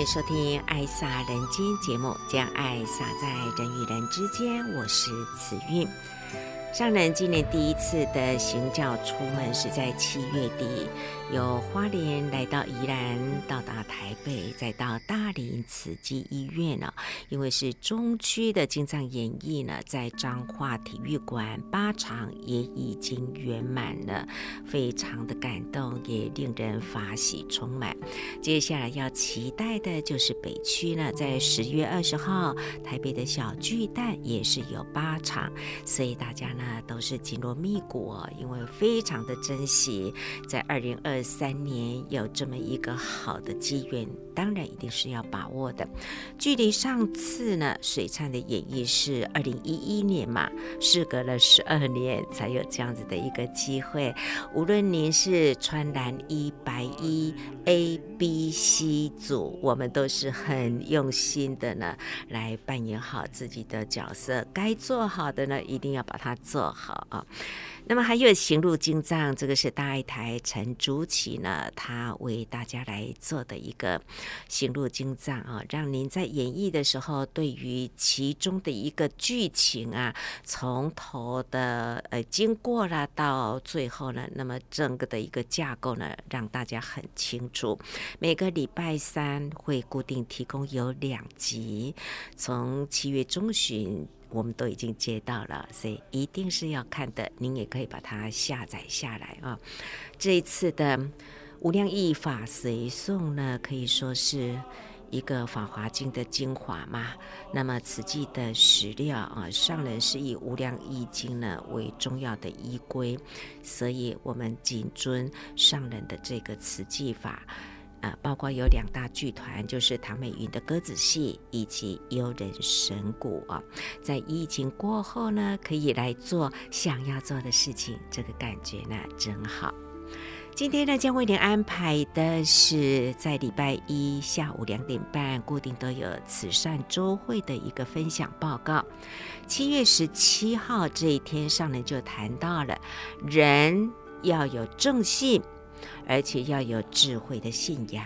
迎收听《爱洒人间》节目，将爱洒在人与人之间。我是紫韵。上人今年第一次的行教出门是在七月底，由花莲来到宜兰，到达台北，再到大林慈济医院呢。因为是中区的经藏演绎呢，在彰化体育馆八场也已经圆满了，非常的感动，也令人法喜充满。接下来要期待的就是北区呢，在十月二十号，台北的小巨蛋也是有八场，所以大家呢。那都是紧锣密鼓哦，因为非常的珍惜，在二零二三年有这么一个好的机缘，当然一定是要把握的。距离上次呢，水灿的演绎是二零一一年嘛，事隔了十二年才有这样子的一个机会。无论您是穿蓝衣白衣 A、B、C 组，我们都是很用心的呢，来扮演好自己的角色。该做好的呢，一定要把它。做好啊，那么还有行路经藏，这个是大爱台陈竹琪呢，他为大家来做的一个行路经藏啊，让您在演绎的时候，对于其中的一个剧情啊，从头的呃经过了到最后呢，那么整个的一个架构呢，让大家很清楚。每个礼拜三会固定提供有两集，从七月中旬。我们都已经接到了，所以一定是要看的。您也可以把它下载下来啊。这一次的《无量义法随颂》呢，可以说是一个《法华经》的精华嘛。那么此际的史料啊，上人是以《无量义经》呢为重要的依归，所以我们谨遵上人的这个此际法。啊，包括有两大剧团，就是唐美云的鸽子戏以及悠人神鼓啊。在疫情过后呢，可以来做想要做的事情，这个感觉呢真好。今天呢，将为您安排的是在礼拜一下午两点半，固定都有慈善周会的一个分享报告。七月十七号这一天上人，就谈到了人要有正信。而且要有智慧的信仰，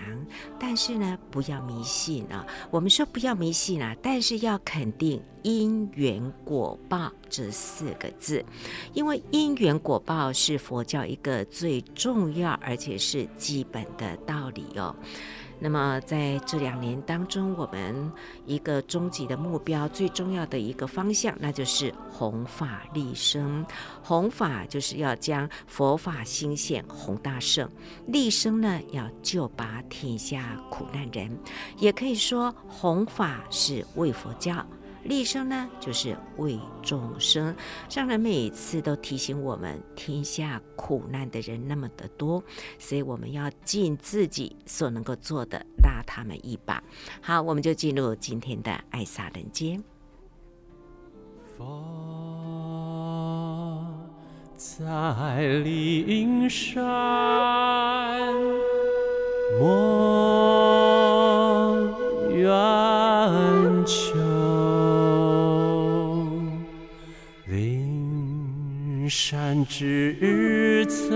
但是呢，不要迷信啊。我们说不要迷信啊，但是要肯定因缘果报这四个字，因为因缘果报是佛教一个最重要而且是基本的道理哦。那么在这两年当中，我们一个终极的目标，最重要的一个方向，那就是弘法利生。弘法就是要将佛法兴现弘大圣，利生呢要救拔天下苦难人，也可以说弘法是为佛教。利生呢，就是为众生。上人每次都提醒我们，天下苦难的人那么的多，所以我们要尽自己所能够做的，拉他们一把。好，我们就进入今天的爱洒人间。佛在灵山，山之在，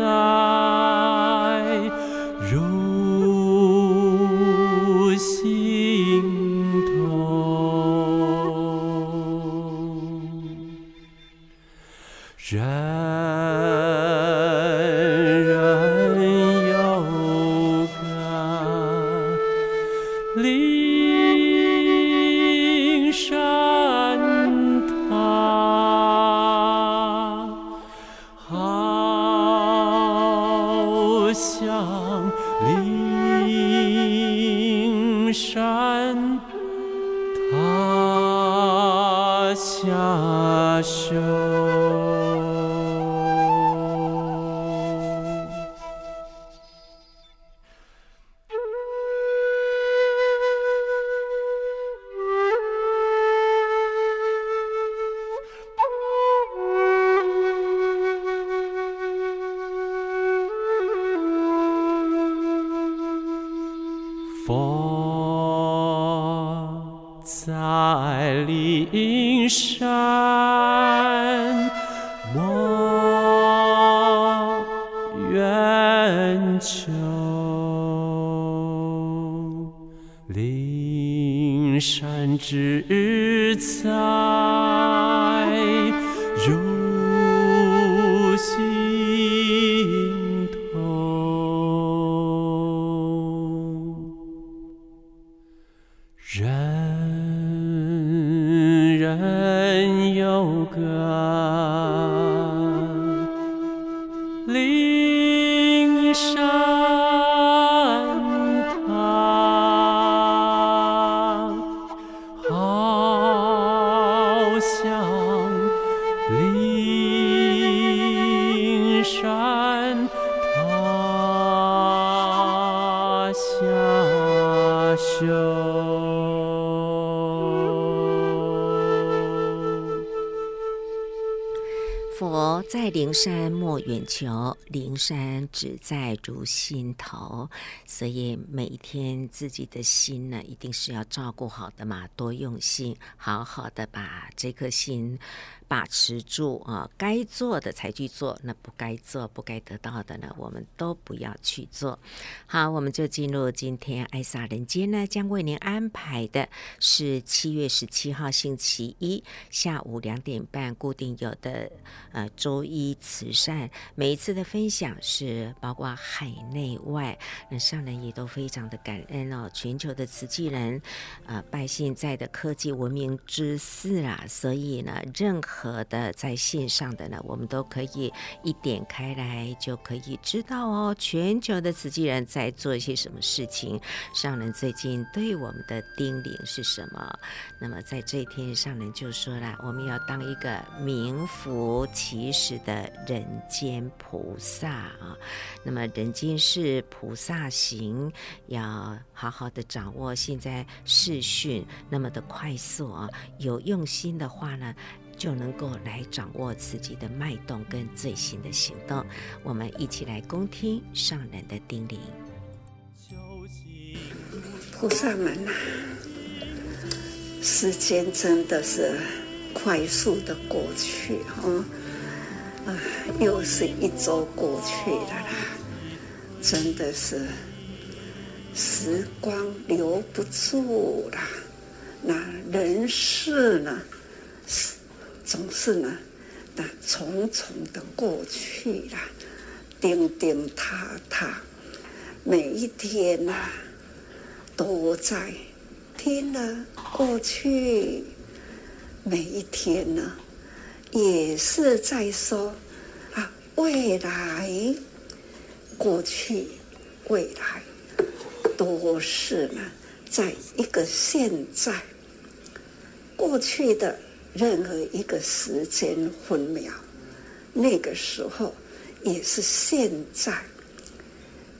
灵山莫远求，灵山只在如心头。所以每一天自己的心呢，一定是要照顾好的嘛，多用心，好好的把这颗心。把持住啊，该做的才去做，那不该做、不该得到的呢，我们都不要去做。好，我们就进入今天爱洒人间呢，将为您安排的是七月十七号星期一下午两点半固定有的呃周一慈善。每一次的分享是包括海内外，那上人也都非常的感恩哦。全球的慈济人，呃，拜现在的科技文明之赐啊，所以呢，任何的在线上的呢，我们都可以一点开来就可以知道哦。全球的慈济人在做一些什么事情？上人最近对我们的叮咛是什么？那么在这一天，上人就说了，我们要当一个名副其实的人间菩萨萨啊。那么人间是菩萨行，要好好的掌握现在视讯那么的快速啊。有用心的话呢，就能够来掌握自己的脉动跟最新的行动。我们一起来恭听上人的叮咛。菩萨们呐，时间真的是快速的过去哦，啊，又是一周过去了啦，真的是时光留不住了。那人事呢？总是呢，那重重的过去了，叮叮踏踏，每一天呐、都在听了过去，每一天呢，也是在说啊，未来，过去，未来，都是呢，在一个现在，过去的。任何一个时间分秒，那个时候也是现在，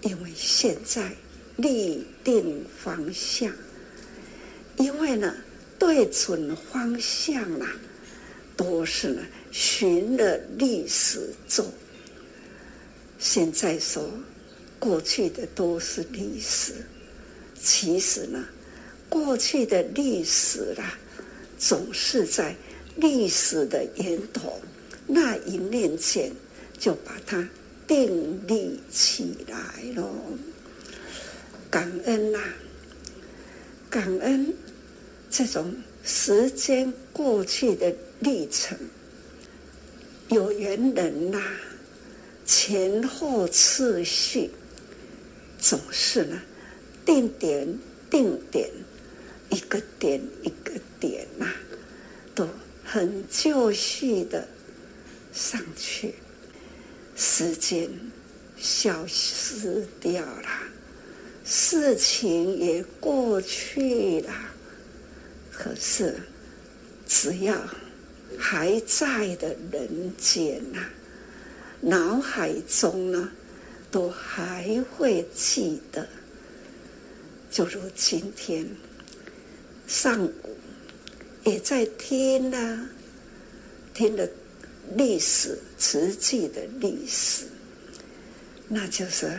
因为现在立定方向，因为呢对准方向了，都是呢循了历史走。现在说过去的都是历史，其实呢过去的历史啦，总是在。历史的源头，那一念间就把它定立起来了。感恩呐、感恩这种时间过去的历程，有缘人呐、前后次序总是呢，定点定点，一个点一个点呐、都。很就绪的上去，时间消失掉了，事情也过去了。可是，只要还在的人间呐、啊，脑海中呢，都还会记得。就如今天上午。也在听啊，听了历史，实际的历史，那就是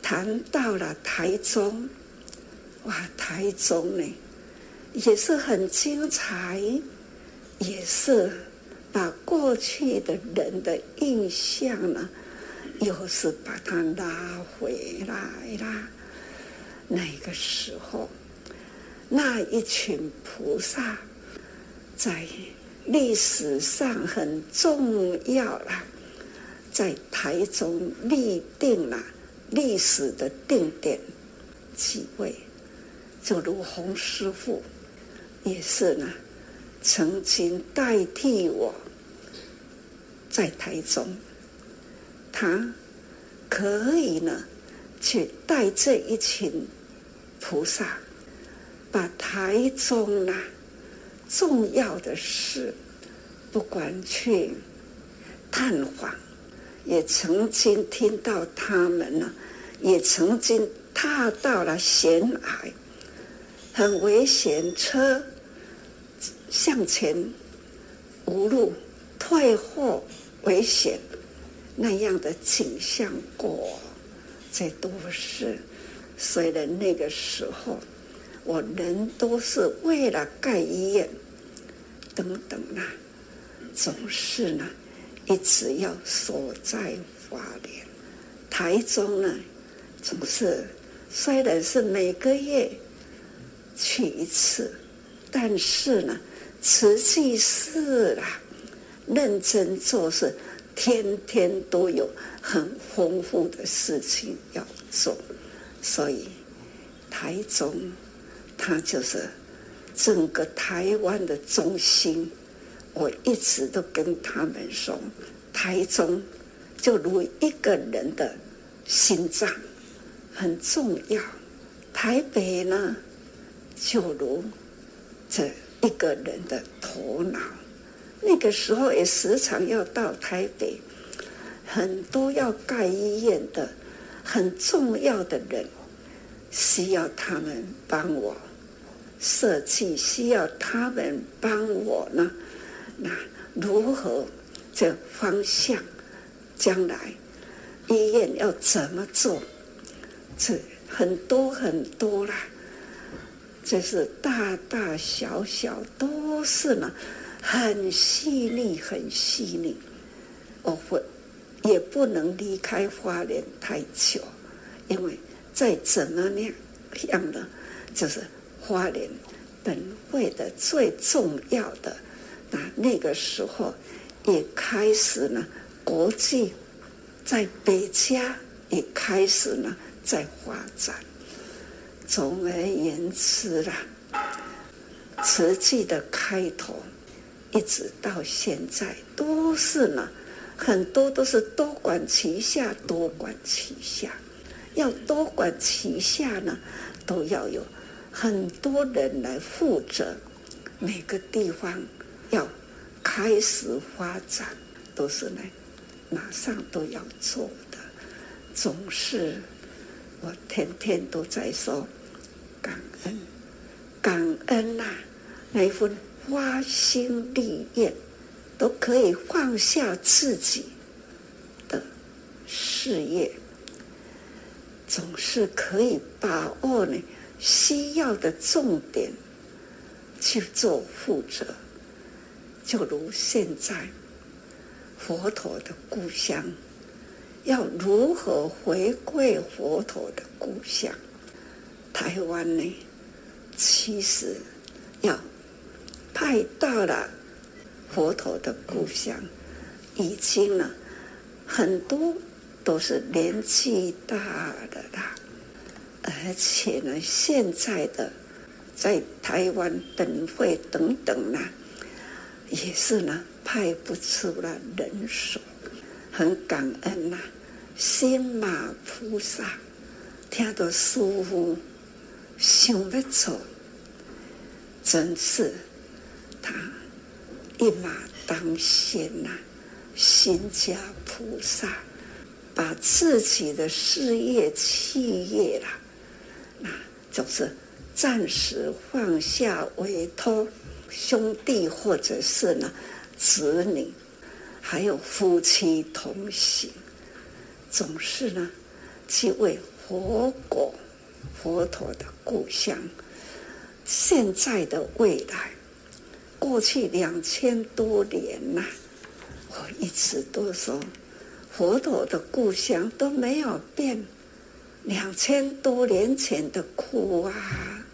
谈到了台中，哇，台中呢也是很精彩，也是把过去的人的印象呢，又是把它拉回来啦。那个时候，那一群菩萨在历史上很重要了，在台中立定了历史的定点。几位，就如洪师傅，也是呢，曾经代替我在台中，他可以呢，去带这一群菩萨，把台中啊重要的事，不管去探访，也曾经听到他们呢，也曾经。踏到了险崖，很危险，车向前无路，退后危险，那样的景象过，这都是。虽然那个时候，我人都是为了盖医院等等啊，总是呢，一直要守在花莲，台中呢，总是。虽然是每个月去一次，但是呢，实际是啦，认真做事，天天都有很丰富的事情要做，所以台中它就是整个台湾的中心。我一直都跟他们说，台中就如一个人的心脏。很重要，台北呢，就如这一个人的头脑。那个时候也时常要到台北，很多要盖医院的很重要的人，需要他们帮我设计，需要他们帮我呢。那如何这方向，将来医院要怎么做？这很多很多啦，这是大大小小都是呢，很细腻，很细腻。我会也不能离开花莲太久，因为再怎么样样呢，就是花莲本会的最重要的。那那个时候也开始呢，国际在北加也开始呢。在发展，总而言之啦，慈济的开头一直到现在都是呢，很多都是多管齐下，多管齐下，要多管齐下呢，都要有很多人来负责，每个地方要开始发展，都是呢，马上都要做的，总是。我天天都在说感恩，感恩呐、那份花心立愿，都可以放下自己的事业，总是可以把握呢需要的重点去做负责。就如现在佛陀的故乡。要如何回归佛陀的故乡？台湾呢？其实要派到了佛陀的故乡，已经呢很多都是年纪大的啦，而且呢，现在的在台湾等会等等呢，也是呢派不出了人手，很感恩呐、心马菩萨听到师父想要做，真是他一马当先呐！心家菩萨把自己的事业、企业啦，那就是暂时放下，委托兄弟或者是呢子女，还有夫妻同行。总是呢，去为佛国、佛陀的故乡、现在的未来、过去两千多年呐、我一直都说，佛陀的故乡都没有变，两千多年前的苦啊，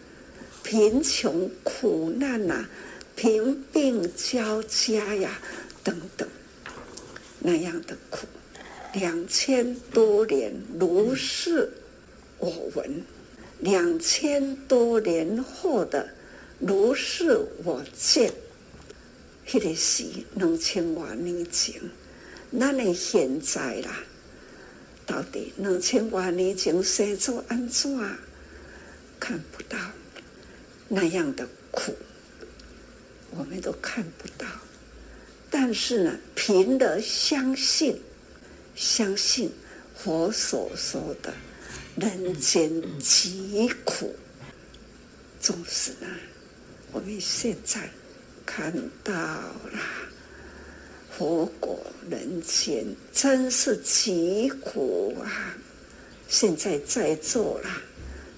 贫穷苦难呐、贫病交加呀，等等，那样的苦，两千多年如是我闻，两千多年后的如是我见。迄个是两千多年前，咱的现在啦，到底两千多年前生做安怎？看不到那样的苦，我们都看不到。但是呢，凭着相信，相信佛所说的人间疾苦，就是呢，我们现在。看到了，佛国人间真是疾苦啊！现在在座了，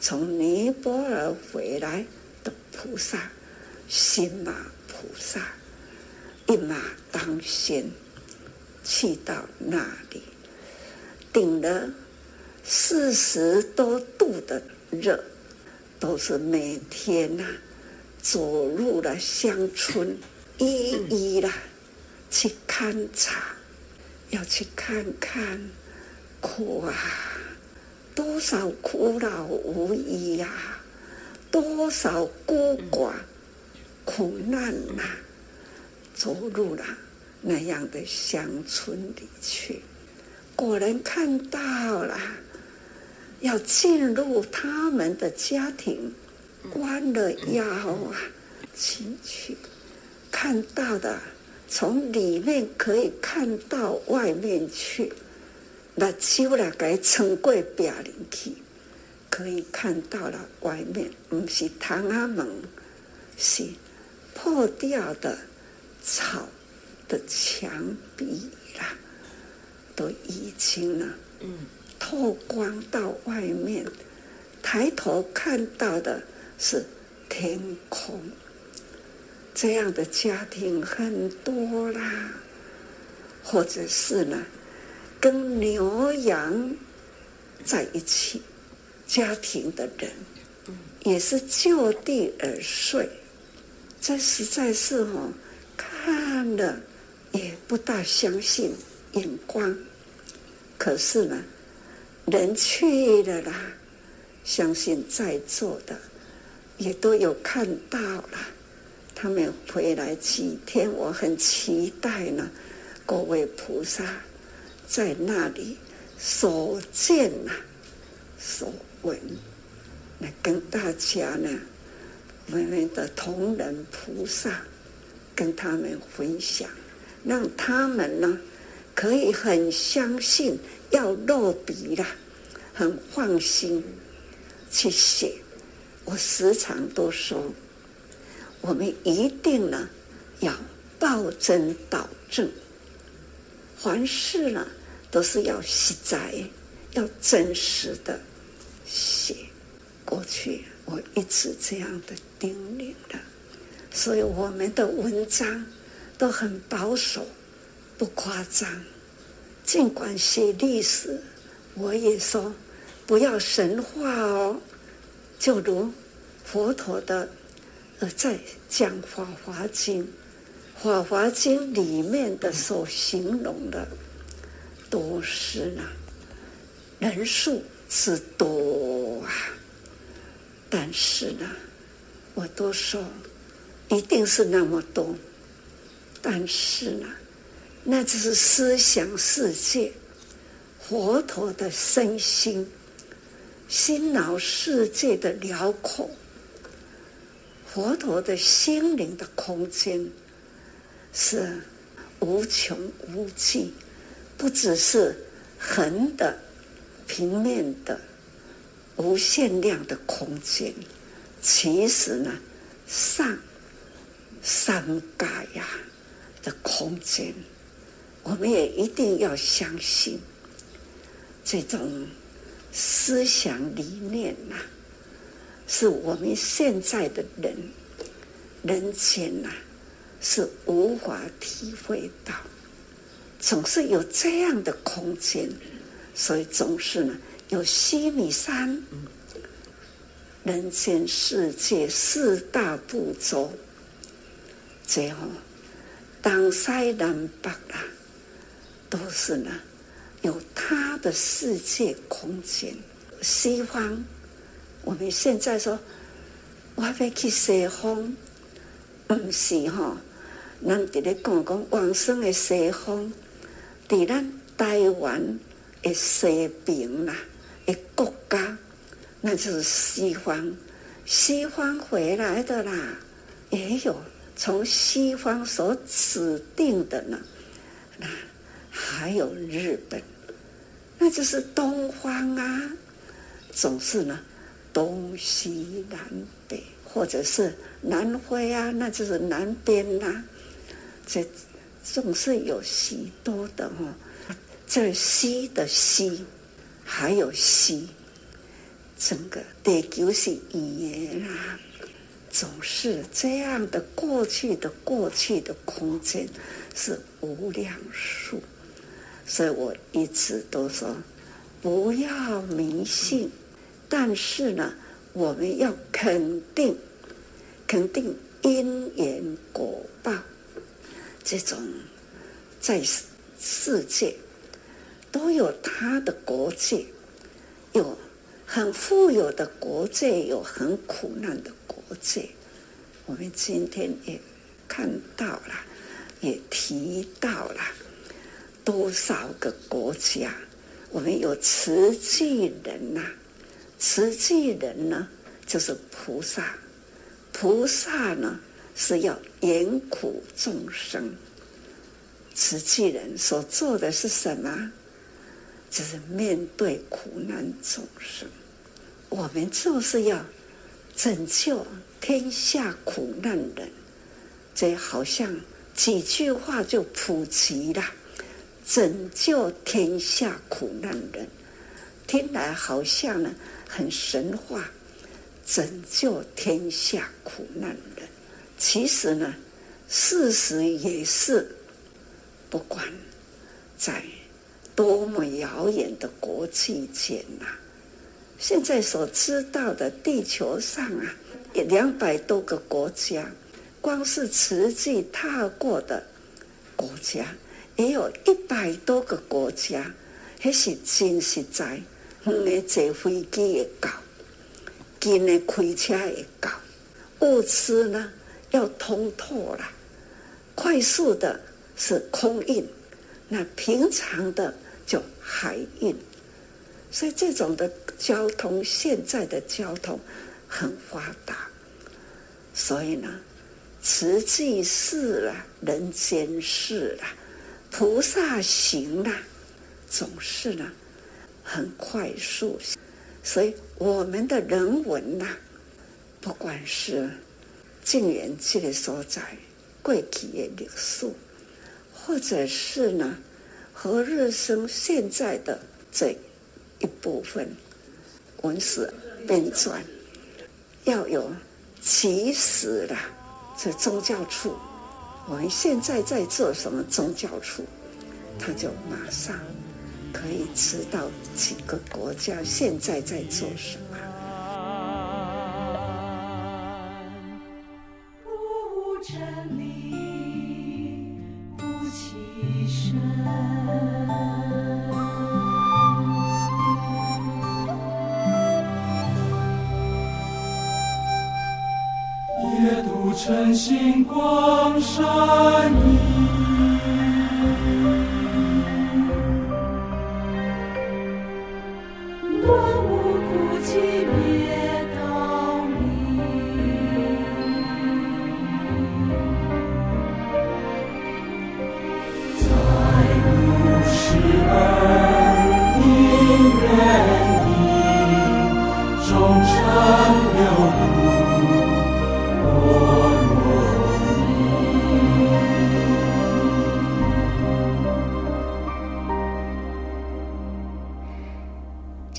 从尼泊尔回来的菩萨，心马菩萨，一马当先去到那里，顶了四十多度的热，都是每天呐、啊。走入了乡村，一一的去勘察，要去看看苦啊，多少苦恼无依呀、啊，多少孤寡苦难呐、走入了那样的乡村里去，果然看到了，要进入他们的家庭。弯了腰啊，进去看到的，从里面可以看到外面去，那手了该撑过壁里去，可以看到了外面，不是窗仔门，是破掉的草的墙壁啦，都已经了，嗯，透光到外面，抬头看到的。是天空，这样的家庭很多啦，或者是呢，跟牛羊在一起，家庭的人也是就地而睡，这实在是哦，看了也不大相信眼光，可是呢，人去了啦，相信在座的。也都有看到了，他们回来几天，我很期待呢。各位菩萨在那里所见呐、所闻，来跟大家呢，我们的同仁菩萨跟他们分享，让他们呢可以很相信，要落笔了，很放心去写。我时常都说，我们一定呢要报真导正，凡事呢都是要实在、要真实的写。过去我一直这样的叮咛的，所以我们的文章都很保守，不夸张。尽管写历史，我也说不要神话哦。就如佛陀的，呃，在讲《法华经》，《法华经》里面的所形容的，都是呢，人数之多啊。但是呢，我都说，一定是那么多。但是呢，那只是思想世界，佛陀的身心。心脑世界的辽阔，佛陀的心灵的空间是无穷无尽，不只是横的、平面的、无限量的空间。其实呢，上上盖呀的空间，我们也一定要相信这种。思想理念呐、是我们现在的人人间呐、是无法体会到总是有这样的空间，所以总是呢有西米山，人间世界四大部洲，最后东西南北啊，都是呢有他的世界空间。西方，我们现在说我要去西方，不是哈？咱在咧讲讲往生的西方。在咱台湾的西边啦，的国家，那就是西方。西方回来的啦，也有从西方所指定的呢。那还有日本，那就是东方啊。总是呢，东西南北，或者是南非啊，那就是南边呐、这。总是有许多的哈，这西的西，还有西，整个地球是语言啊，总是这样的过去的过去的空间是无量数，所以我一直都说不要迷信，但是呢，我们要肯定，肯定因缘果报。这种在世界都有他的国界，有很富有的国界，有很苦难的国我们今天也看到了，也提到了多少个国家。我们有慈济人呐、慈济人呢，就是菩萨，菩萨呢。是要严苦众生，慈济人所做的是什么？就是面对苦难众生，我们就是要拯救天下苦难人。这好像几句话就普及了，拯救天下苦难人，听来好像呢很神话，拯救天下苦难人。其实呢，事实也是，不管在多么遥远的国际间呐，现在所知道的地球上啊，两百多个国家，光是实际踏过的国家，也有一百多个国家，还是真实在，远的坐飞机也搞，近的开车也搞，物资呢？要通透了，快速的是空运，那平常的就海运，所以这种的交通，现在的交通很发达，所以呢，慈济事啊，人间事啊，菩萨行啊，总是呢很快速，所以我们的人文呐、不管是。静远这个所在，过去的历史，或者是呢，何日生现在的这一部分文史编撰，要有及时的这宗教处，我们现在在做什么宗教处，他就马上可以知道几个国家现在在做什么。星光闪熠。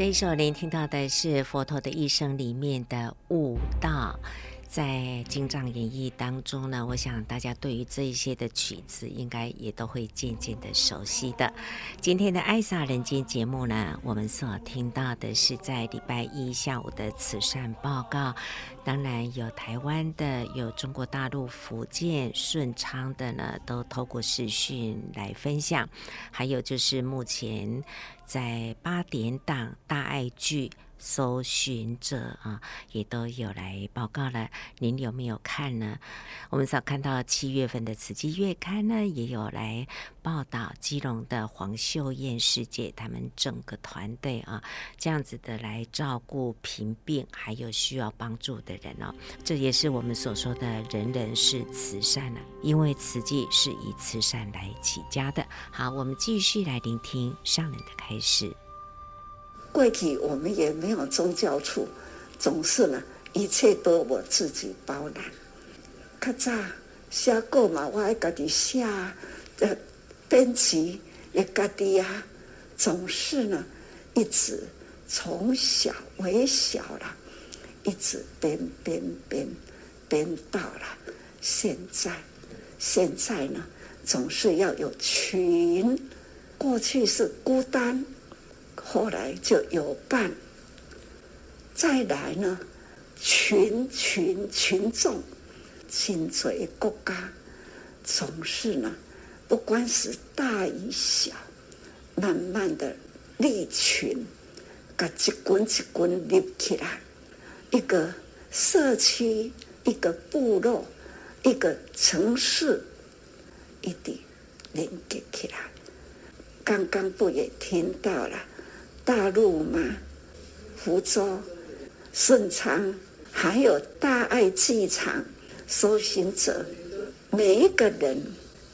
这一首您听到的是佛陀的一生里面的悟道，在金藏演绎当中呢，我想大家对于这一些的曲子，应该也都会渐渐的熟悉的。今天的爱萨人间节目呢，我们所听到的是在礼拜一下午的慈善报告。当然有台湾的，有中国大陆、福建顺昌的呢，都透过视讯来分享。还有就是目前在八点档大爱剧。搜寻者啊，也都有来报告了。您有没有看呢？我们早看到七月份的《慈济月刊》呢，也有来报道基隆的黄秀燕师姐他们整个团队啊，这样子的来照顾贫病还有需要帮助的人哦。这也是我们所说的人人是慈善了，因为慈济是以慈善来起家的。好，我们继续来聆听上人的开始。过去我们也没有宗教处，总是呢，一切都我自己包揽。较早写过嘛，我爱家己写，呃，编辑也家己啊，总是呢，一直从小微小了，一直编编编编到了现在。现在呢，总是要有群，过去是孤单。后来就有伴，再来呢，群群群众，亲随国家，总是呢，不管是大与小，慢慢的立群，把一滚一滚立起来，一个社区，一个部落，一个城市，一定连接起来。刚刚不也听到了？大陆嘛，福州、顺昌，还有大爱剧场、修行者，每一个人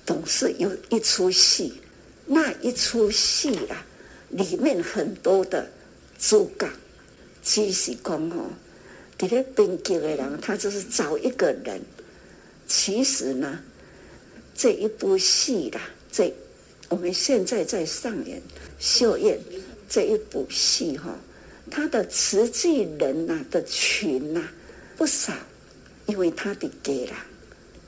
总是有一出戏。那一出戏啊，里面很多的主角，其实讲哦，这个编剧的人，他就是找一个人。其实呢，这一部戏啦，这我们现在在上演秀燕。这一部戏哈，他的慈济人呐的群呐不少，因为他的给了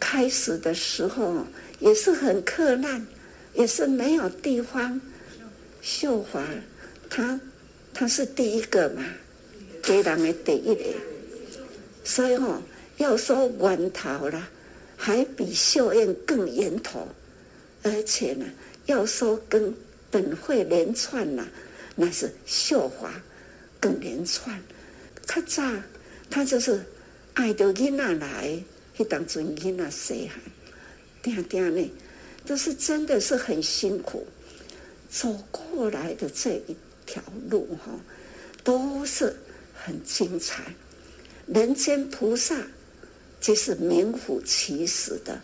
开始的时候也是很克难，也是没有地方。秀华，他他是第一个嘛，给人的第一个，所以哦要说源头啦，还比秀燕更源头，而且呢，要说跟本会连串呐。那是绣花更连串，较早他就是爱着囡仔来，去当做囡仔细汉，定定呢，都是真的是很辛苦走过来的这一条路哈，都是很精彩。人间菩萨就是名副其实的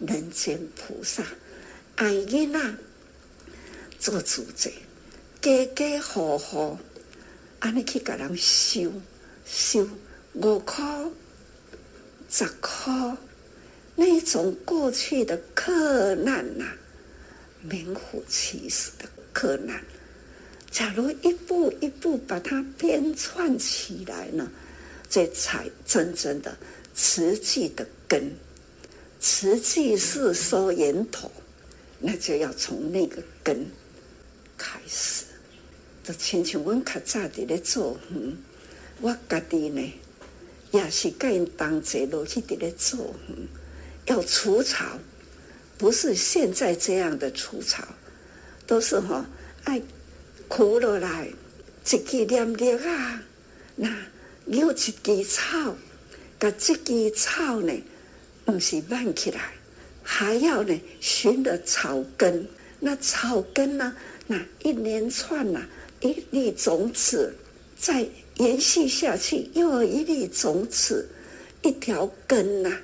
人间菩萨，爱囡仔做主者。家家户户，安尼去给人收收五块、十块，那种过去的克难呐、名副其实的克难。假如一步一步把它编串起来呢，这才真正的瓷器的根。瓷器是收源头，那就要从那个根开始。就亲像阮较早伫咧做园，我家己呢也是跟因同齐落去伫咧做，要除草，不是现在这样的除草，都是吼、哦、爱枯落来，一枝念叶啊，那有一枝草，甲这枝草呢，不是挽起来，还要呢寻着草根，那草根呢，那一连串呐、啊。一粒种子，再延续下去，又有一粒种子，一条根呐、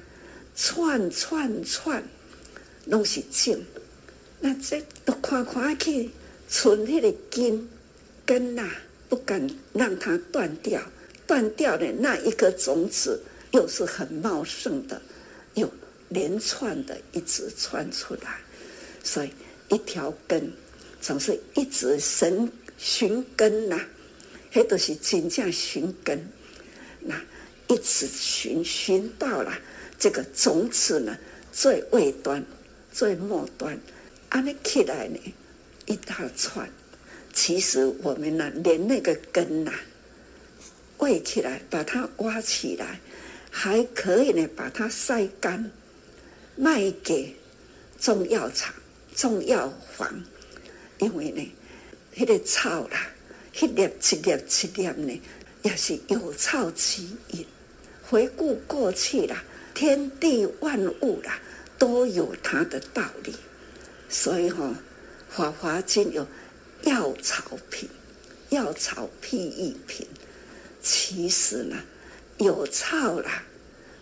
串串串，拢是种。那这都看看去，存那个根根呐、不敢让它断掉。断掉的那一颗种子，又是很茂盛的，又连串的一直串出来。所以一条根总是一直生。寻根呐、啊，迄都是真正寻根。那一直寻寻到了这个种子呢最尾端、最末端，安尼起来呢一大串。其实我们呢，连那个根呐，挖起来，把它挖起来，还可以呢，把它晒干，卖给中药厂、中药房，因为呢，那个草啦，迄粒一粒一粒呢，也是有草即饮。回顾过去啦，天地万物啦，都有它的道理，所以哈、哦，《法华经》有。药草品，药草譬喻品，其实呢，有草啦，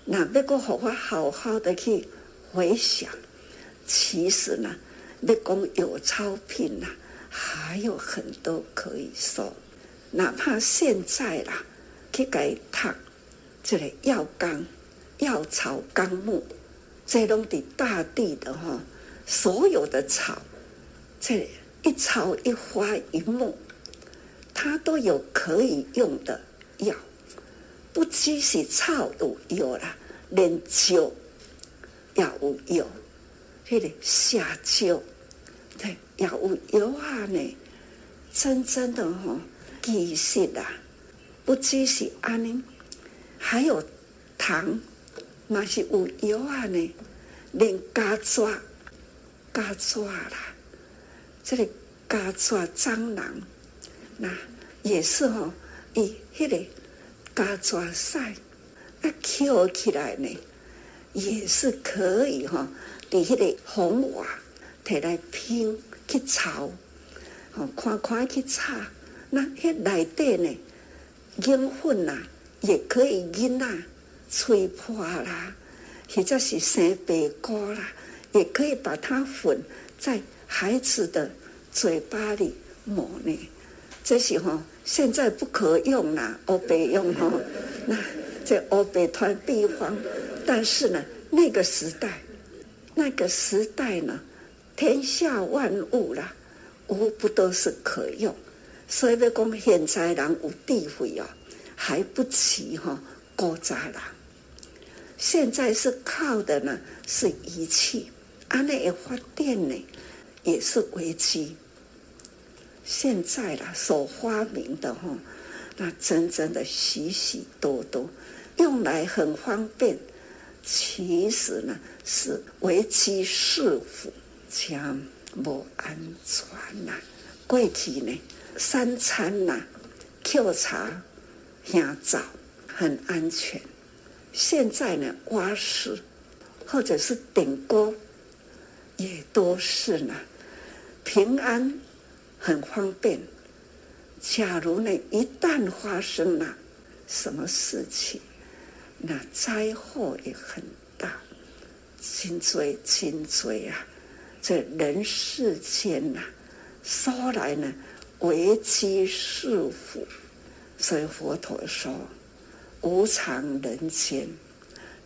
那要个好好好好的去回想，其实呢，要讲有草品呐，还有很多可以说，哪怕现在啦，去改它这个药纲、药草纲目，这拢的大地的哈，所有的草，这。一草一花一木，它都有可以用的药，不只是草有药啦，连酒也有药，那个下酒也有药啊呢。真正的吼、其实啊，不只是安尼，还有糖，嘛是有药啊呢，连嘎抓嘎抓啦。这里嘎抓蟑螂，那也是吼、哦，以迄个嘎抓赛，那捡起来呢，也是可以哈、哦，在迄个红瓦摕来拼去炒，哦，看看去炒，那迄内底呢，银粉呐，也可以银啊，吹破啦，或者是生白膏啦，也可以把它粉在。孩子的嘴巴里抹呢，这些哈现在不可用啦，欧北用哈，那这欧北团地方，但是呢，那个时代，那个时代呢，天下万物啦，无不都是可用，所以要讲现在人有智慧啊，还不及哈古早人，现在是靠的呢是仪器，安那也发电呢。也是危机。现在啦，所发明的哈，那真正的许许多多，用来很方便，其实呢是危机四伏，将不安全呐。过去呢，三餐呐，抾茶、香皂很安全。现在呢，瓦斯或者是电锅，也都是呢。平安很方便。假如呢，一旦发生了什么事情，那灾祸也很大。真多真多啊！这人世间呐、说来呢，危机是福。所以佛陀说，无常人间，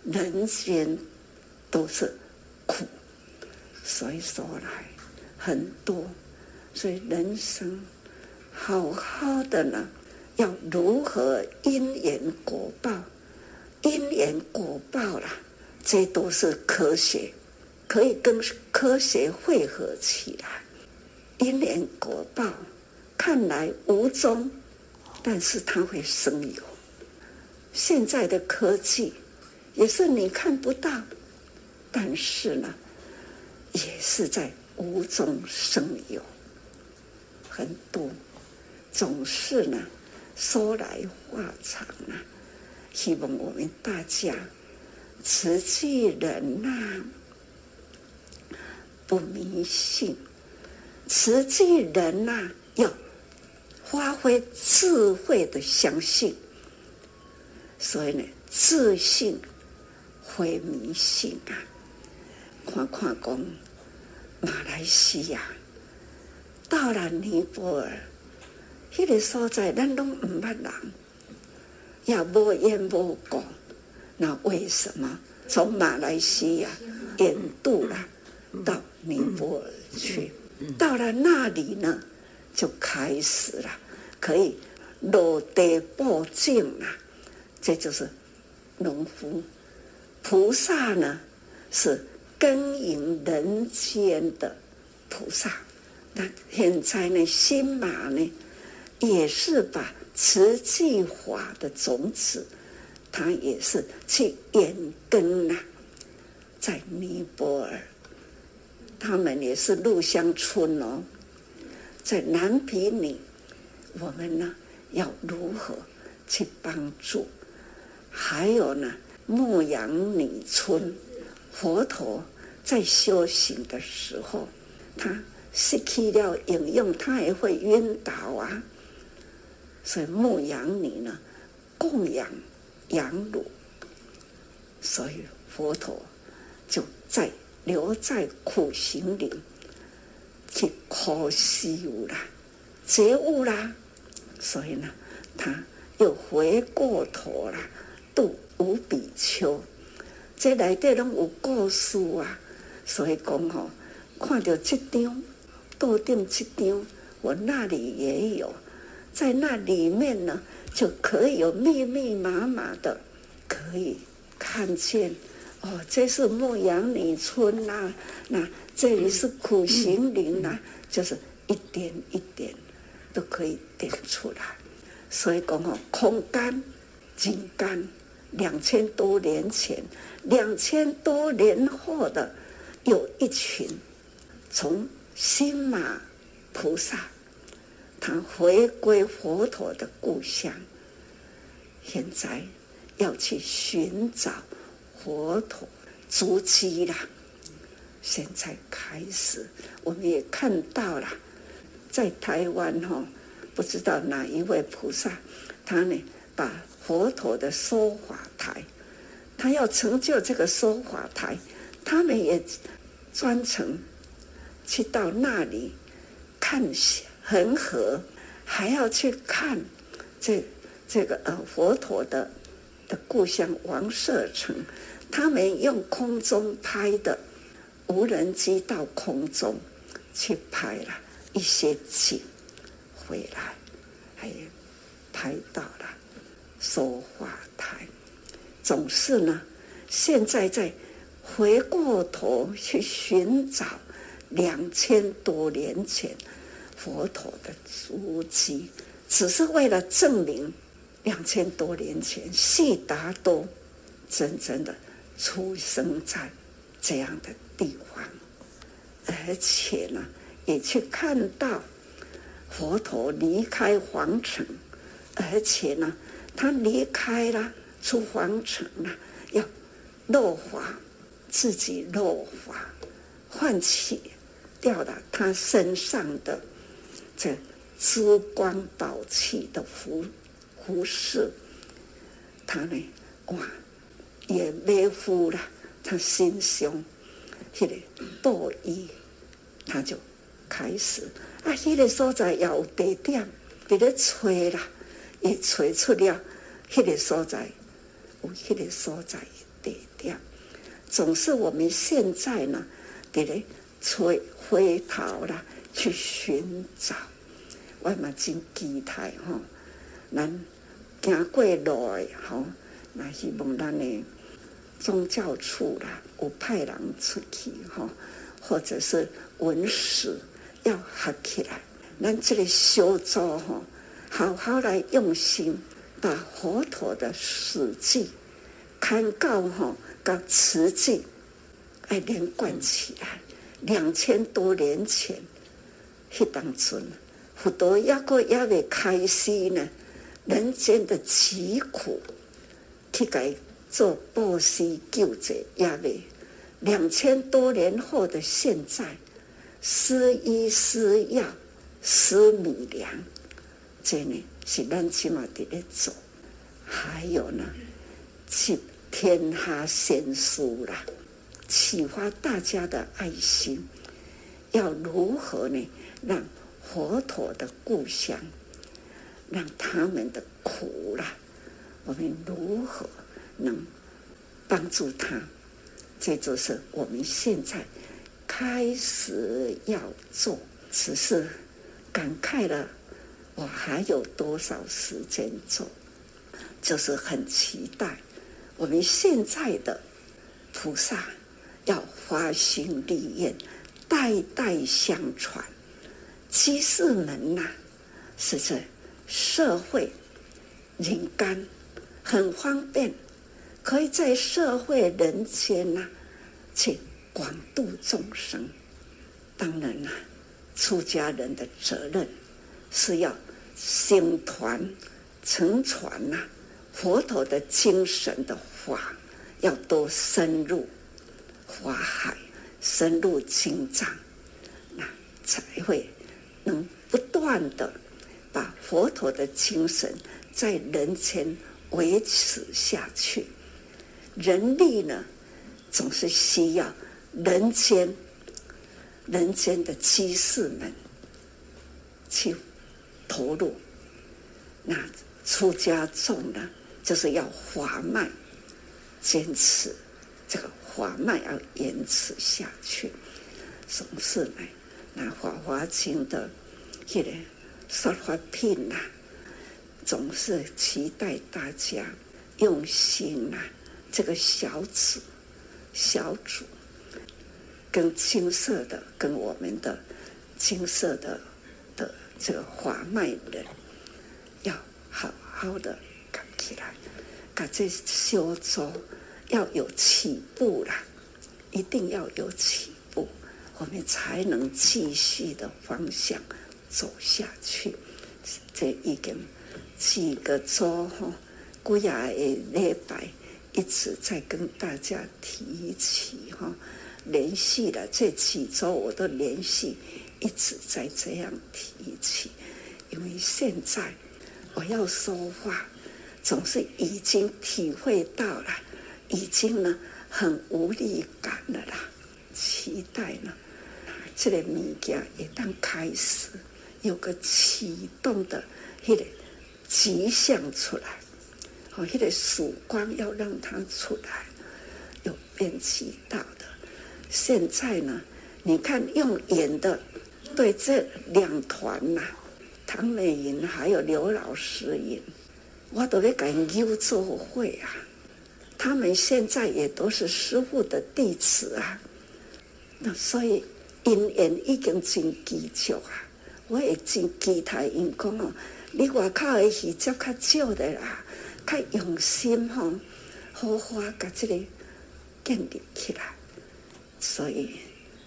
人间都是苦。所以说来。很多，所以人生好好的呢，要如何因缘果报？因缘果报啦，这都是科学，可以跟科学汇合起来。因缘果报看来无踪，但是它会生有。现在的科技也是你看不到，但是呢，也是在。无中生有，很多，总是呢，说来话长啊。希望我们大家慈济人呐，不迷信，实际人呐，要发挥智慧的相信。所以呢，自信非迷信啊，看看讲。马来西亚到了尼泊尔，那个所在，咱拢唔捌人，也无言无光。那为什么从马来西亚远渡了到尼泊尔去？到了那里呢，就开始了，可以落地报警了。这就是农夫，菩萨呢是耕耘人间的菩萨。那现在呢，新马呢也是把慈济法的种子，他也是去延根呐，在尼泊尔，他们也是入乡村哦，在南皮里，我们呢要如何去帮助？还有呢，牧羊女村，佛陀在修行的时候，他失去了饮用，他也会晕倒啊。所以牧羊女呢，供养羊乳，所以佛陀就在留在苦行林去苦修啦，觉悟啦。所以呢，他又回过头啦。度五比丘，这内底拢有故事啊，所以讲吼，看到这张，多顶这张，我那里也有，在那里面呢，就可以有密密麻麻的，可以看见哦，这是牧羊女村呐、那这里是苦行林呐、就是一点一点都可以点出来，所以讲哦，空干、金干。两千多年前，两千多年后的，有一群从新马菩萨，他回归佛陀的故乡，现在要去寻找佛陀足迹了。现在开始，我们也看到了，在台湾哈，不知道哪一位菩萨，他呢把。佛陀的说法台，他要成就这个说法台，他们也专程去到那里看恒河，还要去看这这个呃佛陀的的故乡王舍城，他们用空中拍的无人机到空中去拍了一些景回来，还拍到了。说话台，总是呢，现在在回过头去寻找两千多年前佛陀的足迹，只是为了证明两千多年前悉达多真正的出生在这样的地方，而且呢，也去看到佛陀离开皇城，而且呢。他离开了，出皇城了，要落华，自己落华，唤起掉了他身上的这珠光宝气的服服饰，他呢，哇，也背负了他心胸，那个布衣，他就开始啊，那个所在要有地点，给他吹了。也吹出了那个所在，有那个所在的地点，总是我们现在呢，给咧吹回头了去寻找，我嘛真期待哈，咱行过路的哈，那希望咱的宗教处啦有派人出去哈，或者是文史要合起来，咱这个小组哈。好好来用心，把佛陀的史记看到哈，跟慈济爱连贯起来。两千多年前，迄当阵，佛陀一个也未开始呢，人间的疾苦，去改做布施救济也未。两千多年后的现在，施医施药施米粮。这呢是咱起码得咧做，还有呢，去天下贤书啦，启发大家的爱心，要如何呢？让佛陀的故乡，让他们的苦啦，我们如何能帮助他？这就是我们现在开始要做，只是感慨了。我还有多少时间做？就是很期待我们现在的菩萨要发心立愿，代代相传。居士们呐、是在社会人干很方便，可以在社会人间呐、去广度众生。当然啦、出家人的责任是要兴团承传呐，佛陀的精神的话要多深入法海，深入经藏，那才会。能不断的把佛陀的精神在人间维持下去，人力呢，总是需要人间人间的居士们去投入。那出家众呢，就是要法脉坚持，这个法脉要延迟下去，总是来。那《法华经》的一个说法品呐，总是期待大家用心呐、这个小组、小组跟金色的、跟我们的金色的的这个华脉人，要好好的搞起来，把这修州要有起步啦，一定要有起步。我们才能继续的方向走下去。这已经几个周哈，古雅的礼拜一直在跟大家提起哈，连续的这几周我都连续一直在这样提起，因为现在我要说话，总是已经体会到了，已经呢很无力感了啦，期待呢。这个物件一旦开始有个启动的那个迹象出来，哦，那个曙光要让它出来，有编辑到的。现在呢，你看用演的，对这两团呐，唐美云还有刘老师演，我都会感优做会啊。他们现在也都是师傅的弟子啊，那所以。因缘已经真具足啊！我也真期待因讲哦，你外口的戏接较少的啦，较用心吼，好好把这个建立起来。所以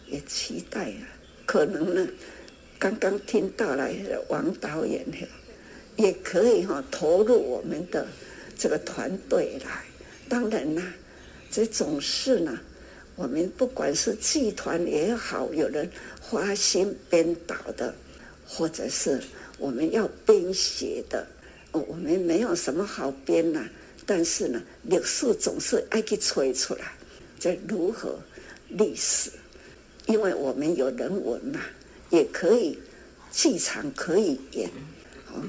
也期待啊，可能呢，刚刚听到了王导演也可以哈投入我们的这个团队来。当然啦，这种事呢。我们不管是剧团也好，有人花心编导的，或者是我们要编写的，哦我们没有什么好编呐。但是呢，历史总是爱去吹出来，这如何历史？因为我们有人文嘛，也可以剧场可以演，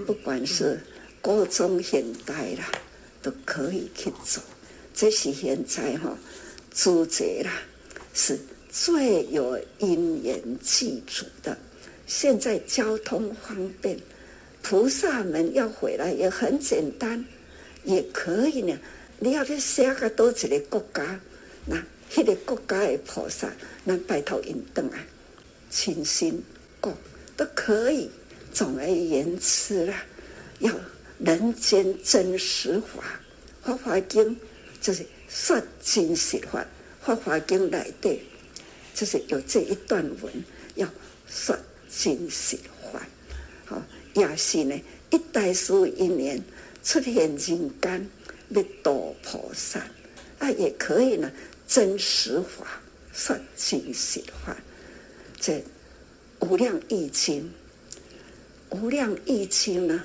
不管是古装现代啦，都可以去做。这是现在哈。诸劫啦，是最有因缘具足的。现在交通方便，菩萨们要回来也很简单，也可以呢。你要去写个多几个国家，那那个国家的菩萨，那拜托引灯啊，亲心过都可以。总而言之啦，要人间真实法，《法华经》就是。说真实法，《法华经》来的就是有这一段文，要说真实法。好，也是呢，一代书一年出现人间要度菩萨，啊，也可以呢，真实法说真实法。这《无量义经》，《无量义经》呢，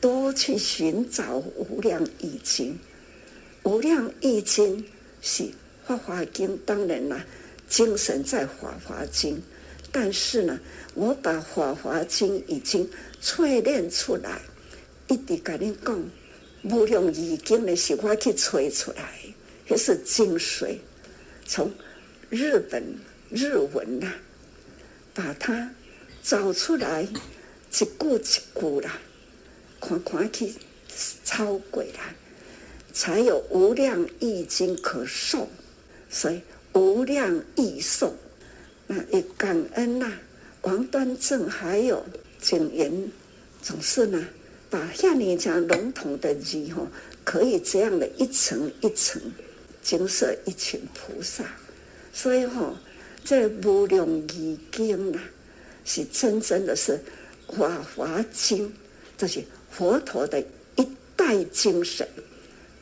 多去寻找《无量义经》。无量义经是法华经，当然啦，精神在法华经，但是呢，我把法华经已经淬炼出来，一直跟你讲，无量义经的是我去淬出来，迄是精髓，从日本日文呐、啊，把它找出来，一句一句啦，看看去抄过来。才有无量义经可诵，所以无量义诵。那也感恩呐、啊，王端正还有景元，总是呢，把像你讲笼统的字吼，可以这样的一层一层，经摄一群菩萨。所以吼，这无量义经呐，是真正的是法华经，这是佛陀的一代精神。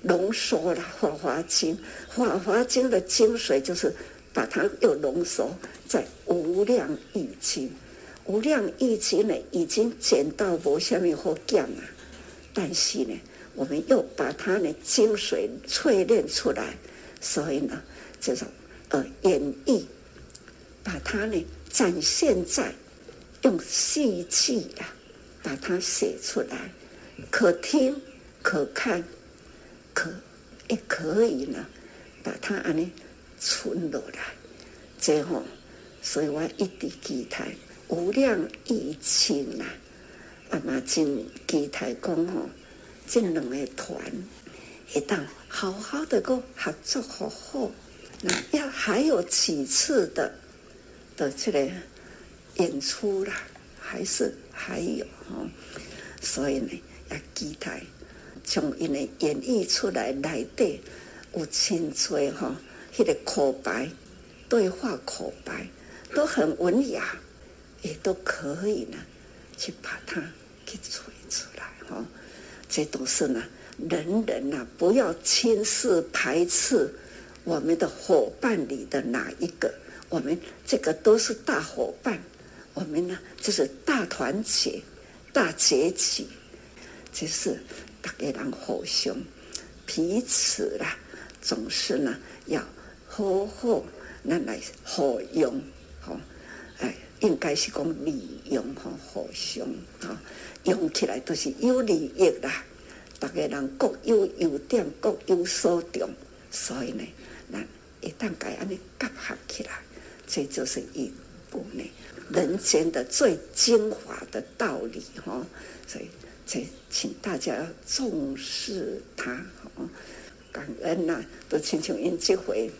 浓缩了《法华经》，《法华经》的精髓就是把它又浓缩在《无量义经》。《无量义经》呢，已经简到无下面好讲了，但是呢，我们又把它的精髓淬炼出来，所以呢，这种呃演绎，把它呢展现在用戏剧啊，把它写出来，可听可看。可也可以呢，把它安尼存落来，最后，所以我一直期待无量义经啊，啊嘛真期待讲吼，这两个团一旦好好的个合作好好，那要还有几次的的这个演出啦，还是还有吼，所以呢要期待。从因为演绎出来来的有清脆哈，那个口白、对话口白都很文雅，也都可以呢，去把它给吹出来哈。这都是呢，人人呐不要轻视排斥我们的伙伴里的哪一个，我们这个都是大伙伴，我们呢就是大团结、大结集，就是。大家人互相彼此啦，总是呢要好好那来互用，应该是讲利用吼，互相吼，用起来都是有利益啦。大家人各有优点，各有所长，所以呢，咱一旦该安尼结合起来，这就是一部呢人间的最精华的道理，吼，所以。这请大家要重视它吼，感恩呐、啊！都亲像因这回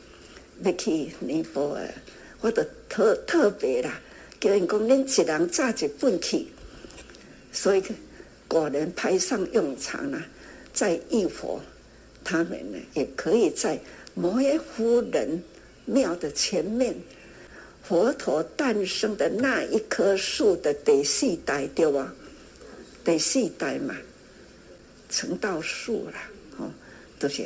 要去尼泊尔，我都特特别啦，叫人讲恁一人揸一本去，所以果然派上用场了、在浴佛，他们呢也可以在摩耶夫人庙的前面，佛陀诞生的那一棵树的第四代，对吧？第四代嘛，成道树啦，哦，都是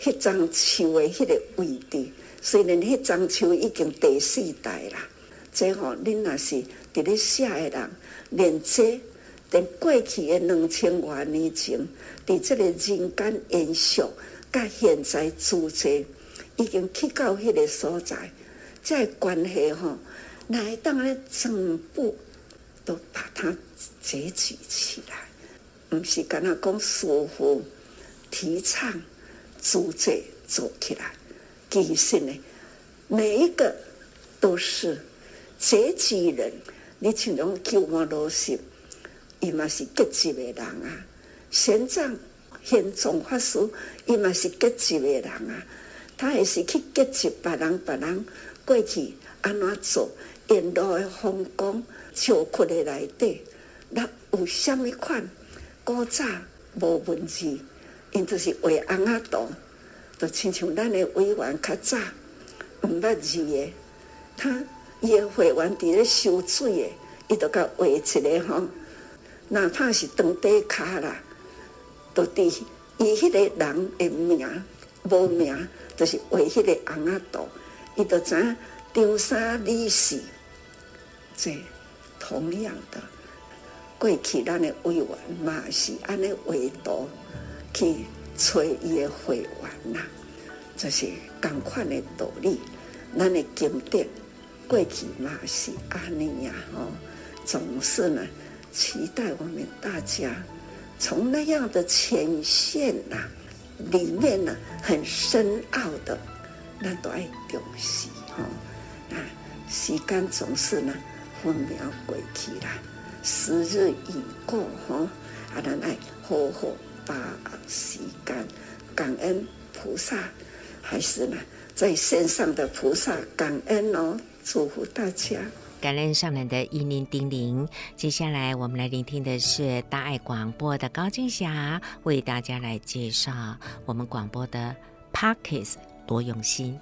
迄张树的迄个位置。虽然迄张树已经第四代啦，这吼恁若是伫咧写的人，连这连过去的两千多年前，伫这个人间延续，甲现在诸者已经去到迄个所在，这关系吼，那会当咧全部都把它。结集起来，毋是跟他讲师父提倡组织做起来，其实呢，每一个都是结集人。你像那种九万多岁，伊嘛是结集的人啊。玄奘、玄奘法师，伊嘛是结集的人啊。他也是去结集别人，别人过去安怎做，沿路的风光，桥窟的内底。那有虾米款古早无文字，因就是画红仔图，就亲像咱的委员较早毋捌字的，他伊的会员伫咧收水诶，伊就甲画一个吼，哪怕是当底卡啦，都伫伊迄个人诶名无名，就是画迄个红仔图，伊就知影张三李四，这同样的。过去咱诶委员嘛是安尼画图去找伊诶会员啦，就是同款诶道理。咱诶经典过去嘛是安尼呀，哦，总是呢期待我们大家从那样的前线呐里面呢很深奥的，那都爱重视吼。啊，时间总是呢分秒过去了。时日已过，吼，啊，咱爱好好把握时间，感恩菩萨，还是呢在线上的菩萨感恩哦，祝福大家。感恩上人的一念叮咛。接下来我们来聆听的是大爱广播的高静霞为大家来介绍我们广播的 Podcast 多用心。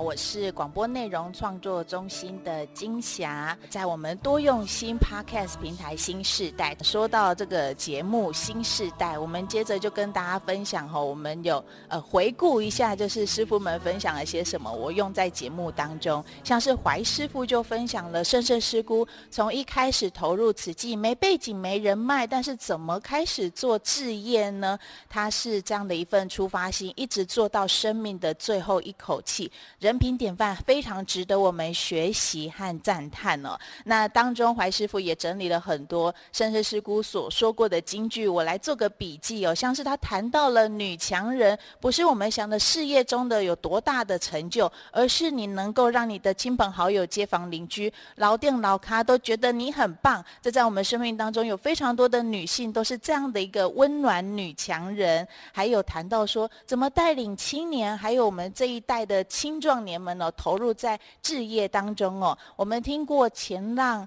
我是广播内容创作中心的金霞，在我们多用心 Podcast 平台新世代，说到这个节目新世代，我们接着就跟大家分享哈，我们有呃回顾一下，就是师傅们分享了些什么，我用在节目当中，像是怀师傅就分享了胜胜师姑从一开始投入此际，没背景没人脉，但是怎么开始做置业呢？他是这样的一份出发心，一直做到生命的最后一口气。人品典范，非常值得我们学习和赞叹哦。那当中怀师傅也整理了很多胜胜师姑所说过的金句，我来做个笔记哦。像是他谈到了女强人，不是我们想的事业中的有多大的成就，而是你能够让你的亲朋好友、街坊邻居、老店老咖都觉得你很棒。这在我们生命当中有非常多的女性都是这样的一个温暖女强人。还有谈到说怎么带领青年，还有我们这一代的青壮。年们呢，投入在置业当中哦。我们听过前浪，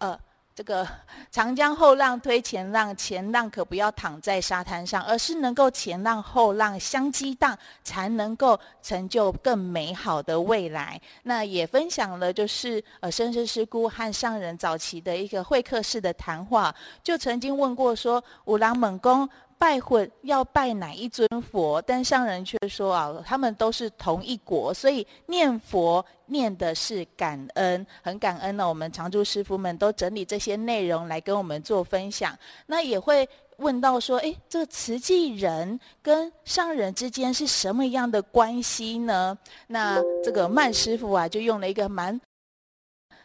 呃，这个长江后浪推前浪，前浪可不要躺在沙滩上，而是能够前浪后浪相激荡，才能够成就更美好的未来。那也分享了，就是呃，胜胜师姑和上人早期的一个会客室的谈话，就曾经问过说，五郎猛公。拜佛要拜哪一尊佛？但上人却说啊，他们都是同一国，所以念佛念的是感恩，很感恩呢。我们常住师傅们都整理这些内容来跟我们做分享。那也会问到说，诶，这个慈济人跟上人之间是什么样的关系呢？那这个曼师傅啊，就用了一个蛮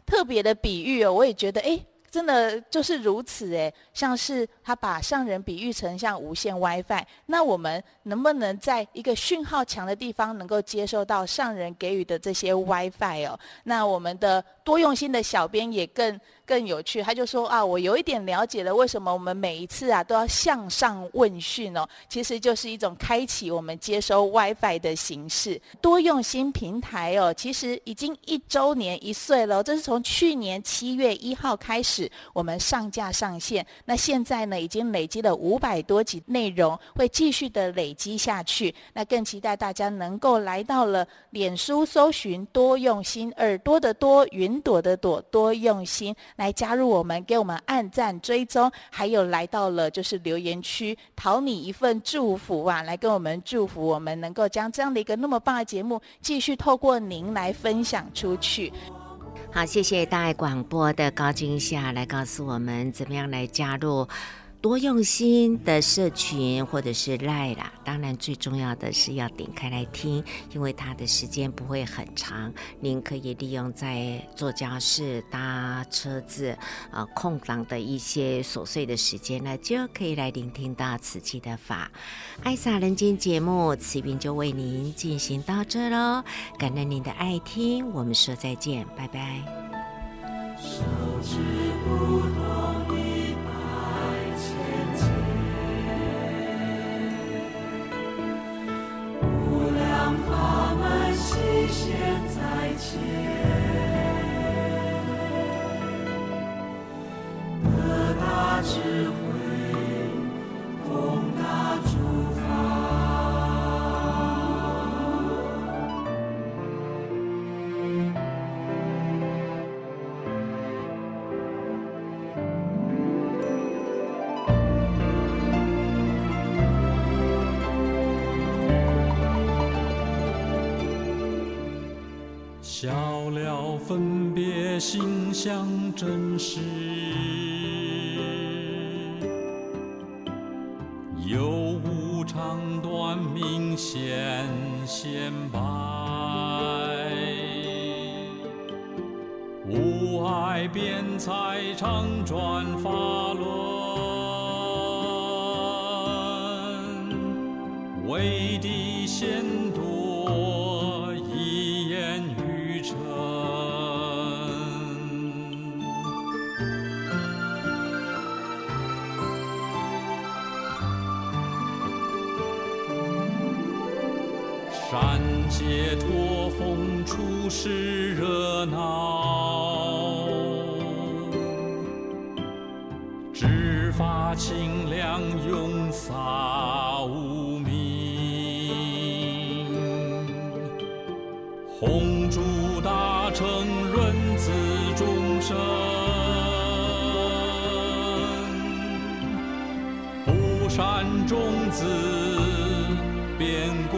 特别的比喻哦，我也觉得，诶。真的就是如此诶，像是他把上人比喻成像无线 WiFi，那我们能不能在一个讯号强的地方，能够接收到上人给予的这些 WiFi 哦？那我们的多用心的小编也更。更有趣，他就说啊，我有一点了解了，为什么我们每一次啊都要向上问讯哦？其实就是一种开启我们接收 WiFi 的形式。多用心平台哦，其实已经一周年一岁了，这是从去年七月一号开始我们上架上线。那现在呢，已经累积了五百多集内容，会继续的累积下去。那更期待大家能够来到了脸书搜寻多用心，耳朵的多，云朵的朵，多用心。来加入我们，给我们按赞追踪，还有来到了就是留言区讨你一份祝福啊，来跟我们祝福，我们能够将这样的一个那么棒的节目继续透过您来分享出去。好，谢谢大爱广播的高金夏来告诉我们怎么样来加入。多用心的社群或者是赖啦，当然最重要的是要点开来听，因为它的时间不会很长。您可以利用在坐教室、搭车子、呃空档的一些琐碎的时间呢，就可以来聆听到此期的法。爱撒人间节目，慈云就为您进行到这喽，感恩您的爱听，我们说再见，拜拜。分别心相真实，有无常短明显显白，无碍辩才常转法轮，为地先解脱风，处事热闹，执法清凉，永洒无名，红烛大乘，润滋众生，不善种子，变故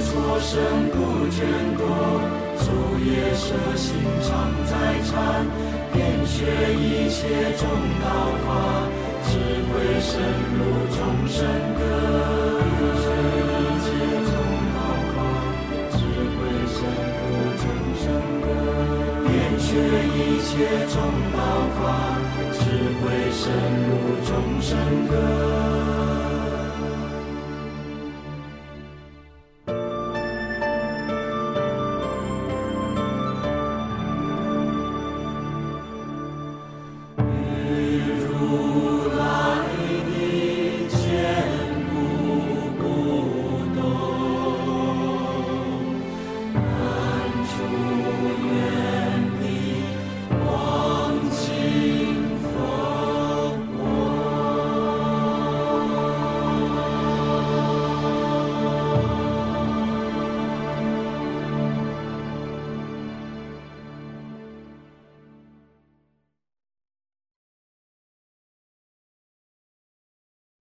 所生不眷顾，昼夜舍心常在禅，遍学一切众道法，智慧深入众生根。遍学一切众道法，智慧深入众生根。遍学一切众道法，智慧深入众生根。